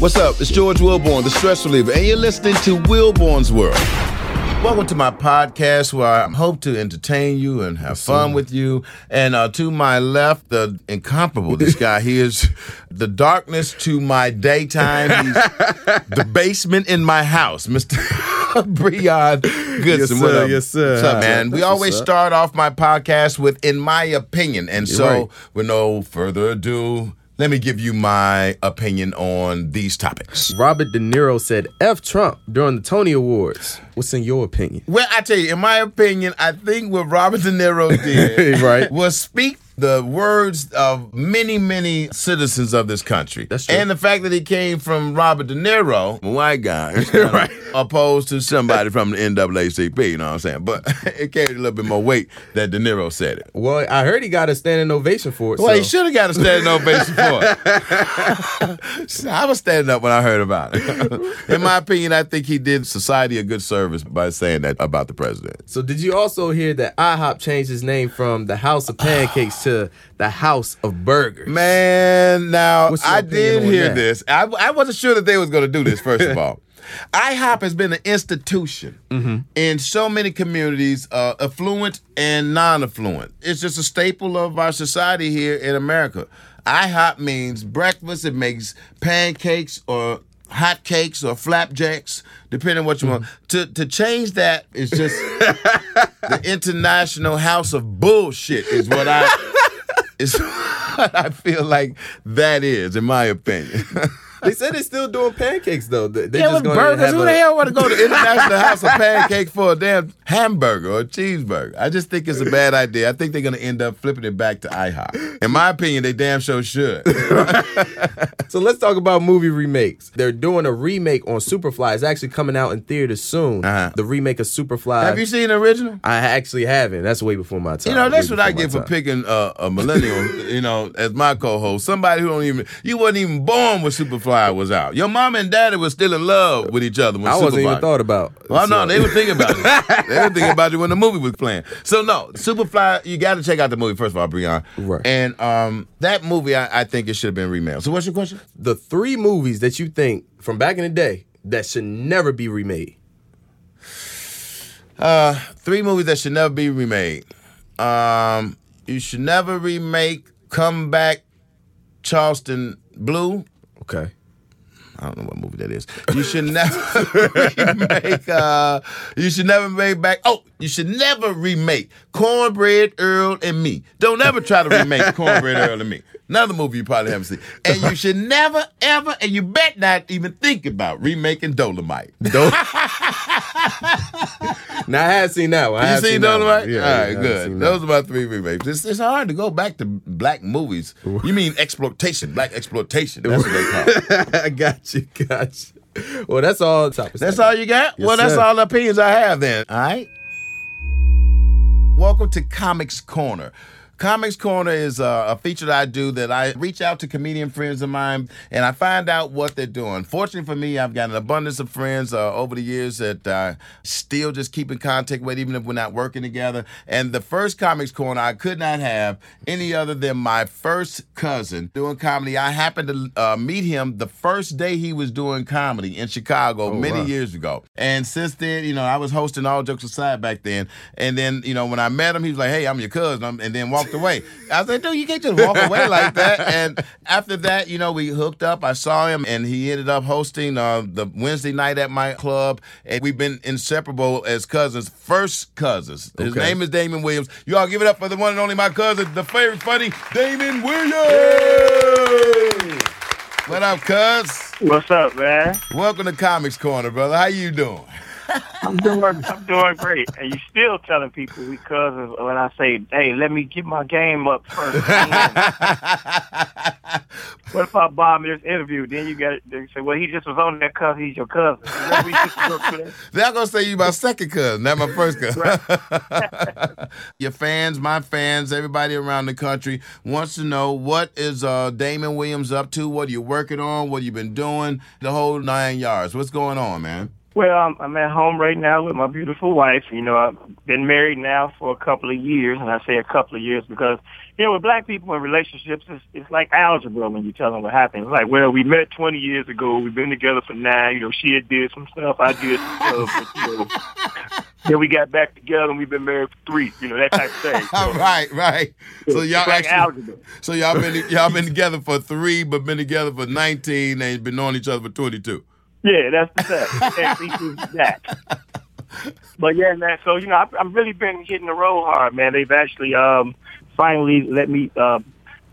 What's up? It's George Wilborn, the stress reliever, and you're listening to Wilborn's World. Welcome to my podcast where I hope to entertain you and have fun with you. And uh, to my left, the incomparable, this guy, he is the darkness to my daytime. He's the basement in my house, Mr. Breon Goodson. Yes, sir. up? Yes, sir. What's up, man? We always start off my podcast with "in my opinion," and so right. with no further ado, let me give you my opinion on these topics. Robert De Niro said F Trump during the Tony Awards. What's in your opinion? Well, I tell you, in my opinion, I think what Robert De Niro did Right. was speak the words of many, many citizens of this country. That's true. And the fact that he came from Robert De Niro, a white guy, Right. opposed to somebody from the NAACP, you know what I'm saying? But it carried a little bit more weight that De Niro said it. Well, I heard he got a standing ovation for it. Well, so. he should have got a standing ovation for it. I was standing up when I heard about it. In my opinion, I think he did society a good service by saying that about the president. So did you also hear that IHOP changed his name from the House of Pancakes to the House of Burgers? Man, now I did hear that? this. I, I wasn't sure that they was going to do this. First of all, IHOP has been an institution Mm-hmm. in so many communities, uh, affluent and non-affluent. It's just a staple of our society here in America. IHOP means breakfast. It makes pancakes or hot cakes or flapjacks, depending on what you want. Mm-hmm. To to change that is just the international house of bullshit. Is what I is what I feel like that is, in my opinion. They said they're still doing pancakes though. They yeah, just with burgers. have Who a- the hell want to go to International House of Pancake for a damn hamburger or cheeseburger? I just think it's a bad idea. I think they're going to end up flipping it back to IHOP. In my opinion, they damn sure should. So let's talk about movie remakes. They're doing a remake on Superfly. It's actually coming out in theaters soon. Uh-huh. The remake of Superfly. Have you seen the original? I actually haven't. That's way before my time. You know, that's Way what I get for picking uh, a millennial, you know, as my co-host. Somebody who don't even, you wasn't even born with Superfly was out. Your mom and daddy were still in love with each other when I wasn't Superfly- even thought about. Well, So- no, they were thinking about it. they were thinking about it when the movie was playing. So no, Superfly, you got to check out the movie first of all, Breon. Right. And um, that movie, I, I think it should have been remade. So what's your question? the three movies that you think from back in the day that should never be remade. Uh, three movies that should never be remade. Um, you should never remake Come Back Charleston Blue. Okay. I don't know what movie that is. You should never remake. Uh, you should never make back. Oh, you should never remake Cornbread Earl and Me. Don't ever try to remake Cornbread Earl and Me. Another movie you probably haven't seen. And you should never, ever, and you bet not even think about remaking Dolomite. Don't. now I had seen that one. I You have seen that one. Dolomite? Yeah, All yeah, right, have good. that. Those are my three remakes. It's, it's hard to go back to black movies. You mean exploitation, black exploitation. That's what they call it. I got you. Got you. Well, that's all. Topics That's all you got? Yes, well, that's sir. all the opinions I have then. All right. Welcome to Comics Corner. Comics Corner is uh, a feature that I do that I reach out to comedian friends of mine and I find out what they're doing. Fortunately for me, I've got an abundance of friends uh, over the years that uh, still just keep in contact with, even if we're not working together. And the first Comics Corner I could not have any other than my first cousin doing comedy. I happened to uh, meet him the first day he was doing comedy in Chicago many wow. years ago. And since then, you know, I was hosting All Jokes Aside back then. And then, you know, when I met him, he was like, hey, I'm your cousin. I'm- and then walked away. I was like, dude, you can't just walk away like that. And after that, you know, we hooked up. I saw him and he ended up hosting uh, the Wednesday night at my club. And we've been inseparable as cousins, first cousins. His Okay. name is Damon Williams. You all give it up for the one and only my cousin, the favorite funny Damon Williams. What up, cuz? What's up, man? Welcome to Comics Corner, brother. How you doing? I'm doing, I'm doing great. And you still telling people we cousins when I say, "Hey, let me get my game up first. what if I bomb this interview? Then you got they say, "Well, he just was on there because he's your cousin." You know, we just go. They're gonna say you my second cousin, not my first cousin. Your fans, my fans, everybody around the country wants to know what is uh, Damon Williams up to? What are you working on? What you been doing? The whole nine yards. What's going on, man? Well, I'm, I'm at home right now with my beautiful wife. You know, I've been married now for a couple of years, and I say a couple of years because, you know, with black people in relationships, it's, it's like algebra when you tell them what happened. It's like, well, we met 20 years ago. We've been together for nine. You know, she had did some stuff. I did some stuff. But, you know, then we got back together and we've been married for three. You know, that type of thing. So, right, right. So y'all like actually, algebra. so y'all been y'all been together for three, but been together for nineteen, and been knowing each other for twenty two. Yeah, that's the fact. That equals that. But yeah, man. So you know, I've, I've really been hitting the road hard, man. They've actually um, finally let me uh,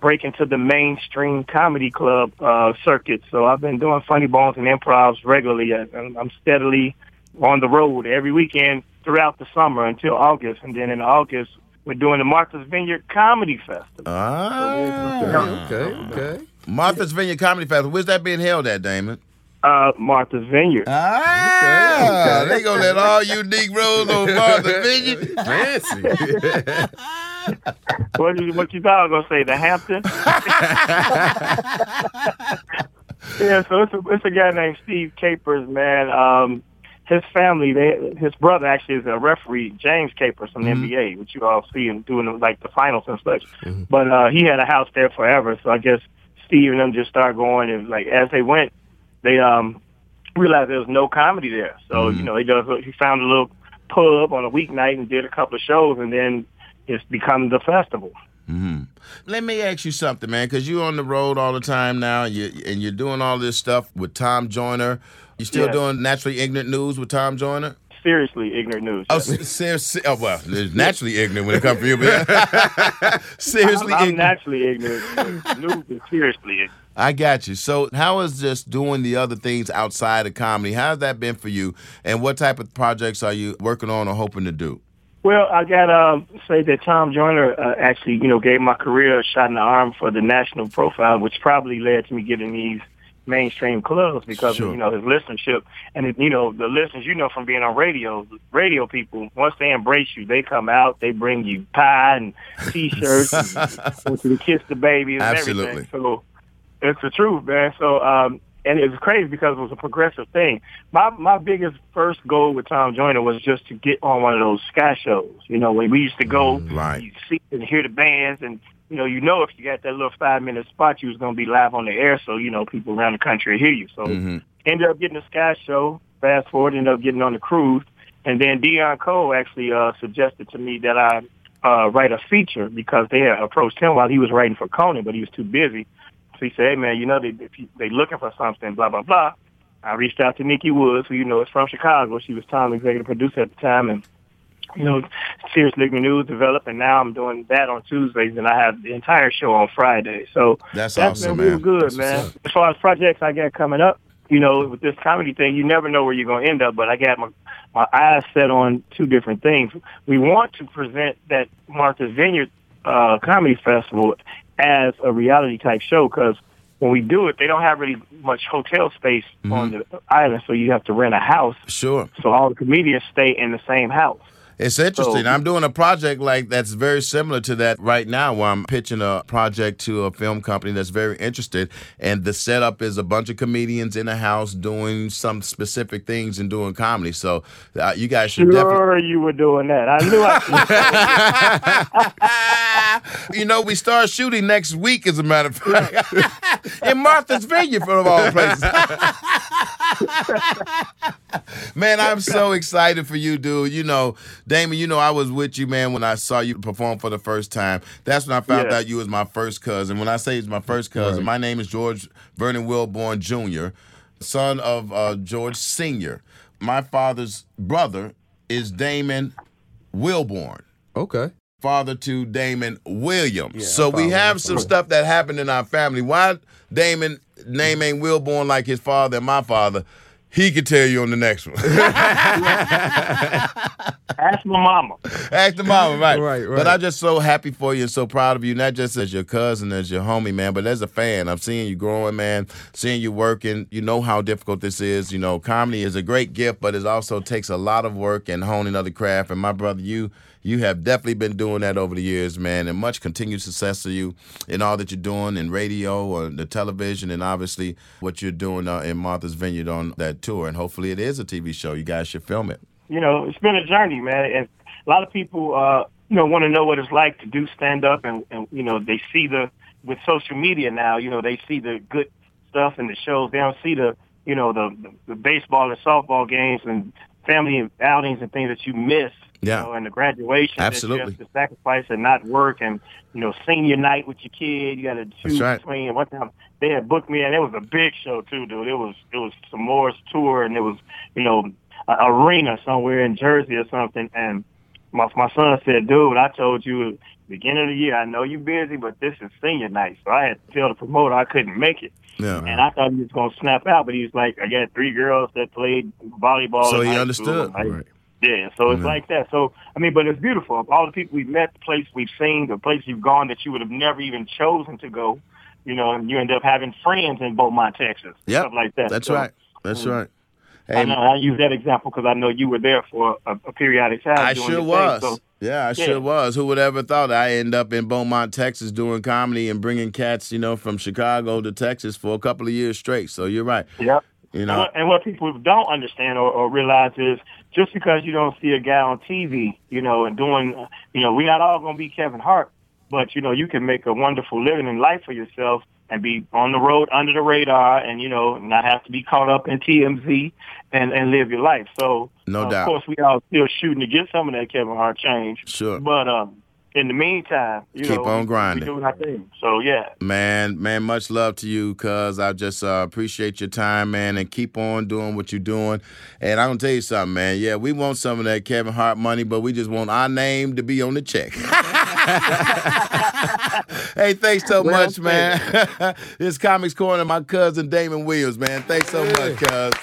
break into the mainstream comedy club uh, circuit. So I've been doing funny bones and improvs regularly. I- I'm, I'm steadily on the road every weekend throughout the summer until August, and then in August we're doing the Martha's Vineyard Comedy Festival. Ah, Okay, okay. Martha's Vineyard Comedy Festival. Where's that being held at, Damon? Uh, Martha's Vineyard. Ah, they gonna let all you Negroes on Martha's Vineyard. Fancy. What you, what you thought I was gonna say? The Hampton? yeah, so it's a it's a guy named Steve Capers, man. Um, his family, they his brother actually is a referee, James Capers from the NBA, which you all see him doing like the finals and such. But uh, he had a house there forever, so I guess Steve and them just started going and like as they went, they um realized there was no comedy there. So you know, he does he found a little pub on a weeknight and did a couple of shows, and then it's become the festival. Let me ask you something, man, because you're on the road all the time now, and, you, and you're doing all this stuff with Tom Joyner. You still Yes. doing naturally ignorant news with Tom Joyner? Seriously, ignorant news. Oh, se- se- se- oh well, naturally ignorant when it comes from you, but seriously I'm, I'm ignorant. naturally ignorant. News is seriously ignorant. I got you. So, how is just doing the other things outside of comedy? How's that been for you? And what type of projects are you working on or hoping to do? Well, I got to say that Tom Joyner uh, actually, you know, gave my career a shot in the arm for the national profile, which probably led to me getting these mainstream clubs because Sure. of, you know, his listenership. And, it, you know, the listeners, you know, from being on radio, radio people, once they embrace you, they come out, they bring you pie and T-shirts and want you to kiss the baby and Absolutely. everything. So it's the truth, man. So, um, and it was crazy because it was a progressive thing. My my biggest first goal with Tom Joyner was just to get on one of those sky shows. You know, when we used to go, right. you see and hear the bands, and you know, you know, if you got that little five minute spot, you was gonna be live on the air, so you know, people around the country hear you. So Mhm. ended up getting a sky show. Fast forward, ended up getting on the cruise, and then Deon Cole actually uh, suggested to me that I uh, write a feature because they had approached him while he was writing for Conan, but he was too busy. So he said, "Hey man, you know they if you, they looking for something, blah blah blah." I reached out to Nikki Woods, who you know is from Chicago. She was Tom's executive producer at the time, and you know, Seriously Ignorant News developed, and now I'm doing that on Tuesdays, and I have the entire show on Friday. So That's that's awesome, been real man. good, That's man. As far as projects I got coming up, you know, with this comedy thing, you never know where you're going to end up. But I got my my eyes set on two different things. We want to present that Martha's Vineyard uh, Comedy Festival as a reality type show because when we do it, they don't have really much hotel space on the island, so you have to rent a house. Sure. So all the comedians stay in the same house. It's interesting. So- I'm doing a project like that's very similar to that right now, where I'm pitching a project to a film company that's very interested, and the setup is a bunch of comedians in a house doing some specific things and doing comedy. So uh, you guys should definitely. Sure, you were doing that. I knew I. you know, we start shooting next week, as a matter of fact, in Martha's Vineyard, of all places. man, I'm so excited for you, dude. You know, Damon, you know, I was with you, man, when I saw you perform for the first time. That's when I found Yeah. out you was my first cousin. When I say he's my first cousin, my name is George Vernon Wilborn Jr., son of uh, George Sr. My father's brother is Damon Wilborn Okay. father to Damon Williams. Yeah, so we have some stuff that happened in our family. Why Damon name ain't Wilborn like his father and my father? He could tell you on the next one. Ask my mama. Ask the mama, right. Right, right. But I'm just so happy for you and so proud of you, not just as your cousin, as your homie, man, but as a fan. I'm seeing you growing, man, seeing you working. You know how difficult this is. You know, comedy is a great gift, but it also takes a lot of work and honing of the craft. And my brother, you You have definitely been doing that over the years, man, and much continued success to you in all that you're doing in radio or the television, and obviously what you're doing uh, in Martha's Vineyard on that tour. And hopefully, it is a TV show. You guys should film it. You know, it's been a journey, man, and a lot of people, uh, you know, want to know what it's like to do stand up, and, and you know, they see the with social media now. You know, they see the good stuff in the shows. They don't see the you know the, the baseball and softball games and family outings and things that you miss. Yeah. You know, and the graduation Absolutely. that you have to sacrifice and not work, and you know, senior night with your kid. You got to choose right. between. One time they had booked me, and it was a big show too, dude. It was it was Samoa's tour, and it was you know a arena somewhere in Jersey or something, and my my son said, "Dude, I told you beginning of the year. I know you're busy, but this is senior night, so I had to tell the promoter I couldn't make it." Yeah. And I thought he was gonna snap out, but he was like, "I got three girls that played volleyball." So he understood. Like, Right. Yeah, so it's Yeah. like that. So I mean, but it's beautiful. All the people we've met, the place we've seen, the place you've gone that you would have never even chosen to go. You know, and you end up having friends in Beaumont, Texas, Yep. stuff like that. That's So, right. That's Mm. right. I know I use that example because I know you were there for a, a periodic time. I sure your thing. was. So, yeah, I yeah. sure was. Who would ever thought I end up in Beaumont, Texas, doing comedy and bringing cats, you know, from Chicago to Texas for a couple of years straight. So you're right. yep. You And know, what, and what people don't understand or, or realize is just because you don't see a guy on TV, you know, and doing, you know, we're not all going to be Kevin Hart, but you know, you can make a wonderful living in life for yourself and be on the road under the radar, and you know, not have to be caught up in TMZ and and live your life. So, No uh, doubt. Of course, we all still shooting to get some of that Kevin Hart change. Sure. But um, in the meantime, you Keep know, on grinding. We doing our thing. So yeah. man, man, much love to you, cuz I just uh, appreciate your time, man, and keep on doing what you're doing. And I'm to tell you something, man. Yeah, we want some of that Kevin Hart money, but we just want our name to be on the check. hey, thanks so Well much, man. it's Comics Corner, my cousin Damon Williams, man. Thanks so much, cuz.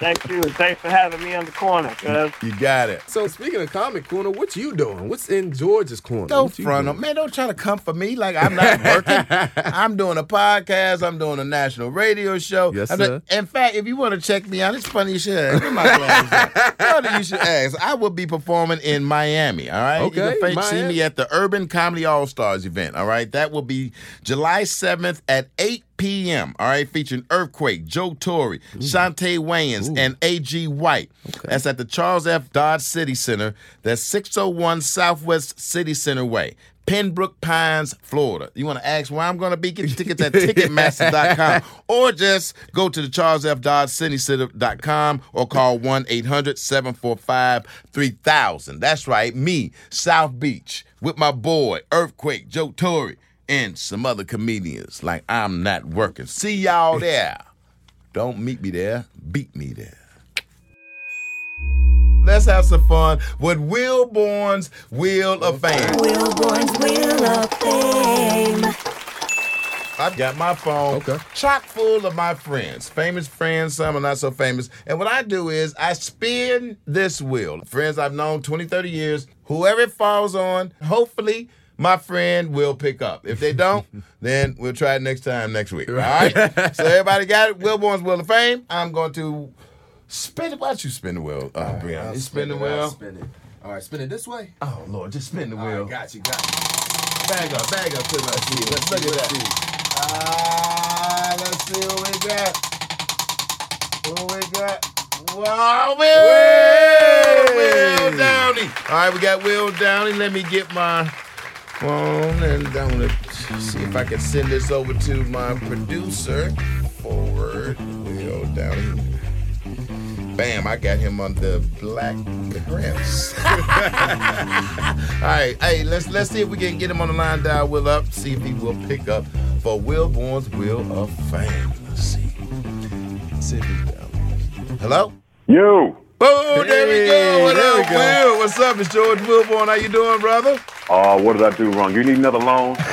Thank you, and thanks for having me on the corner, cuz. You got it. So speaking of comic corner, what you doing? What's in George's corner? Don't What you front doing? them. Man, don't try to come for me like I'm not working. I'm doing a podcast. I'm doing a national radio show. Yes, I'm sir. In fact, if you want to check me out, it's funny you should ask. My? Funny you should ask. I will be performing in Miami, all right? Okay, You can see me at the Urban Comedy All-Stars event, all right? That will be July 7th at 8 p.m., all right? Featuring Earthquake, Joe Torry, Shantae Wayans, and A.G. White. That's at the Charles F. Dodge City Center. That's 601 Southwest City Center Way. Pembroke Pines, Florida. You want to ask where I'm going to be? Get your tickets at Ticketmaster.com or just go to the Charles F. Dodge Center.com or call 1 800 745 3000. That's right, me, South Beach, with my boy, Earthquake, Joe Torry, and some other comedians like I'm Not Working. See y'all there. Don't meet me there, beat me there. Let's have some fun with Wilborn's Wheel of Fame. Wilborn's Wheel of Fame. I've got my phone Okay. chock full of my friends, famous friends, some are not so famous. And what I do is I spin this wheel. Friends I've known 20, 30 years, whoever it falls on, hopefully my friend will pick up. If they don't, then we'll try it next time next week. All right? so everybody got it? Wilborn's Wheel of Fame. I'm going to spin it. Why don't you spin the wheel, uh, Brianna? I'll You spin the it, I'll wheel. Spin it. All right, spin it this way. Oh, Lord, just spin the All wheel. right, got you, got you. Bag up, bag up to the Let's see, Let's let's look see, at let's that. Ah, let's see what we got. What we got? Wow, Will, Will Downing. All right, we got Will Downing. Let me get my phone and I'm gonna see if I can send this over to my producer. Forward, Will Downing. Bam, I got him on the Black Prince. All right, hey, let's let's see if we can get him on the line. Dial Will up, see if he will pick up for Wilborn's Wheel of Fame. Let's see. Let's see if he's down. Hello. You. Oh, there we go. What there we up, go. Will? What's up? It's George Wilborn. How you doing, brother? Oh, what did I do wrong? You need another loan?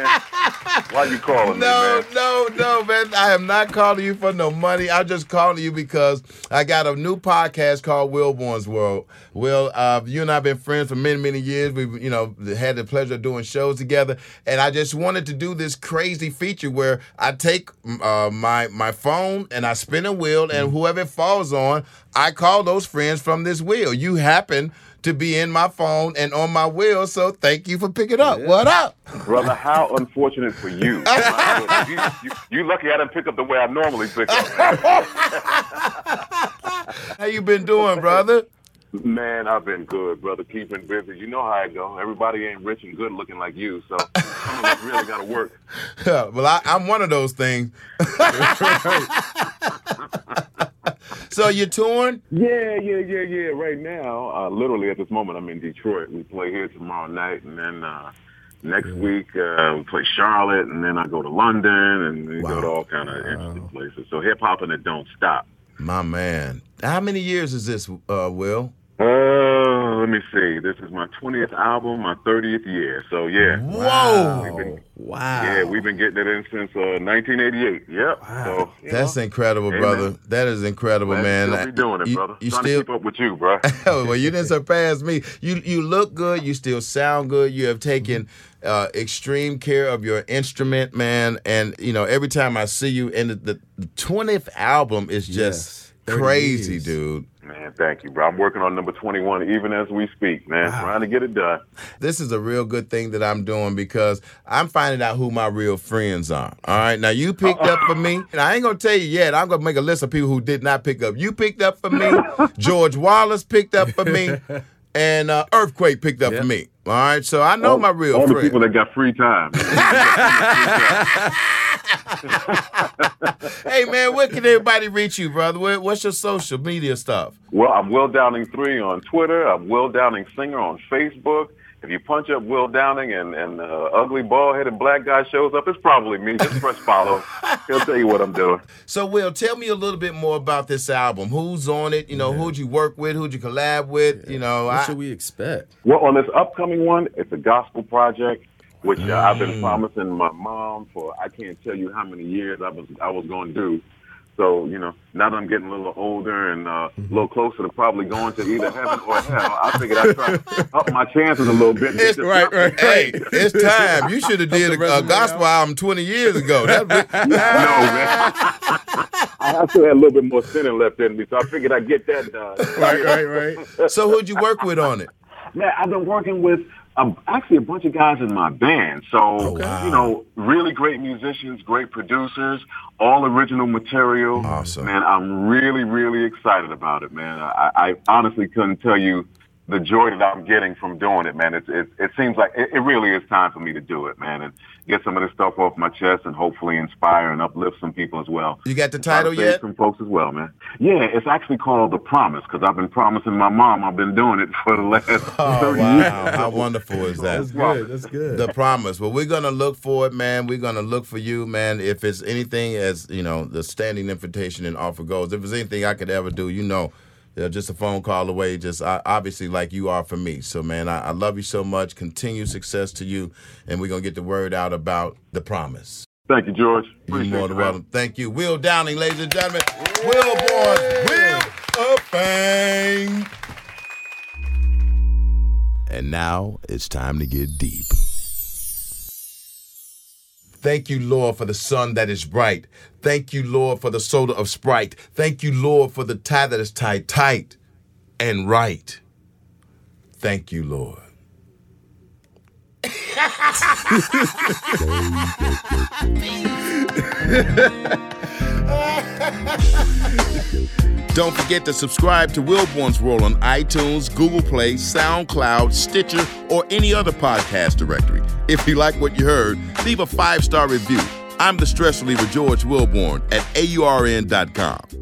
Why you calling No, me, man? no, no, man. I am not calling you for no money. I'm just calling you because I got a new podcast called Wilborn's World. Will, uh, you and I have been friends for many, many years. We've, you know, had the pleasure of doing shows together, and I just wanted to do this crazy feature where I take uh, my my phone and I spin a wheel, and whoever it falls on, I call those friends from this wheel. You happen to be in my phone and on my wheel. So thank you for picking up. What up? Brother, how unfortunate for you. you, you. You lucky I didn't pick up the way I normally pick up. How you been doing, brother? Man, I've been good, brother. Keeping busy. You know how I go. Everybody ain't rich and good looking like you, so some of us really got to work. Yeah, well, I, I'm one of those things. So you're touring? Yeah, yeah, yeah, yeah. Right now, uh, literally at this moment, I'm in Detroit. We play here tomorrow night, and then uh, next week uh, we play Charlotte, and then I go to London, and we go to all kind of interesting places. So hip hop and it don't stop. My man. How many years is this, uh, Will? Let me see. This is my 20th album, my 30th year. So yeah. Whoa. We've been, Wow. yeah, we've been getting it in since uh, 1988. Yep. So That's know, incredible, Amen. brother. That is incredible, man, man. still be doing it, you, brother. You Trying still to keep up with you, bro. well, you didn't surpass me. You you look good. You still sound good. You have taken uh, extreme care of your instrument, man. And you know, every time I see you, and the the twentieth album is just Yes, crazy, years. dude. Man, thank you, bro. I'm working on number 21 even as we speak, man. Trying to get it done. This is a real good thing that I'm doing because I'm finding out who my real friends are. All right, now you picked up for me, and I ain't gonna tell you yet. I'm gonna make a list of people who did not pick up. You picked up for me. George Wallace picked up for me, and uh, Earthquake picked up for me. All right, so I know my real All the people that got free time. hey man, where can everybody reach you, brother? Where, what's your social media stuff? well, I'm Will Downing 3 on Twitter. I'm Will Downing Singer on Facebook. If you punch up Will Downing and, and uh, ugly bald-headed black guy shows up, it's probably me. Just press follow. He'll tell you what I'm doing. So, Will, tell me a little bit more about this album. Who's on it? You know, who'd you work with? Who'd you collab with? You know, What I, should we expect? Well, on this upcoming one, it's a gospel project, which uh, I've Mm. been promising my mom for I can't tell you how many years I was I was going to do. So you know, now that I'm getting a little older and uh, a little closer to probably going to either heaven or hell, I figured I'd try to up my chances a little bit. It's right, right. Hey, it's time. You should have did a, a resume gospel album 20 years ago. That's no, man. I still had a little bit more sinning left in me, so I figured I'd get that done. Right, right, right. so who'd you work with on it? Man, I've been working with um, actually a bunch of guys in my band. So, you know, really great musicians, great producers, all original material. Awesome. Man, I'm really, really excited about it, man. I, I honestly couldn't tell you the joy that I'm getting from doing it, man. It's, it, it seems like it, it really is time for me to do it, man, and get some of this stuff off my chest and hopefully inspire and uplift some people as well. You got the title save yet? Some folks as well, man. Yeah, it's actually called The Promise because I've been promising my mom I've been doing it for the last Oh, 30 wow. years. How wonderful is that? That's good. That's good. The promise. Well, we're gonna look for it, man. We're gonna look for you, man. If it's anything as you know, the standing invitation and offer goes. If there's anything I could ever do, you know, uh, just a phone call away. Just uh, obviously like you are for me. So, man, I, I love you so much. Continued success to you, and we're gonna get the word out about the promise. Thank you, George. You're Appreciate more than welcome. Thank you, Will Downing, ladies and gentlemen. Will Bourne, Wheel of Fame. And now it's time to get deep. Thank you, Lord, for the sun that is bright. Thank you, Lord, for the soda of Sprite. Thank you, Lord, for the tie that is tied tight and right. Thank you, Lord. Don't forget to subscribe to Wilborn's World on iTunes, Google Play, SoundCloud, Stitcher, or any other podcast directory. If you like what you heard, leave a five star review. I'm the stress reliever George Wilborn at AURN.com.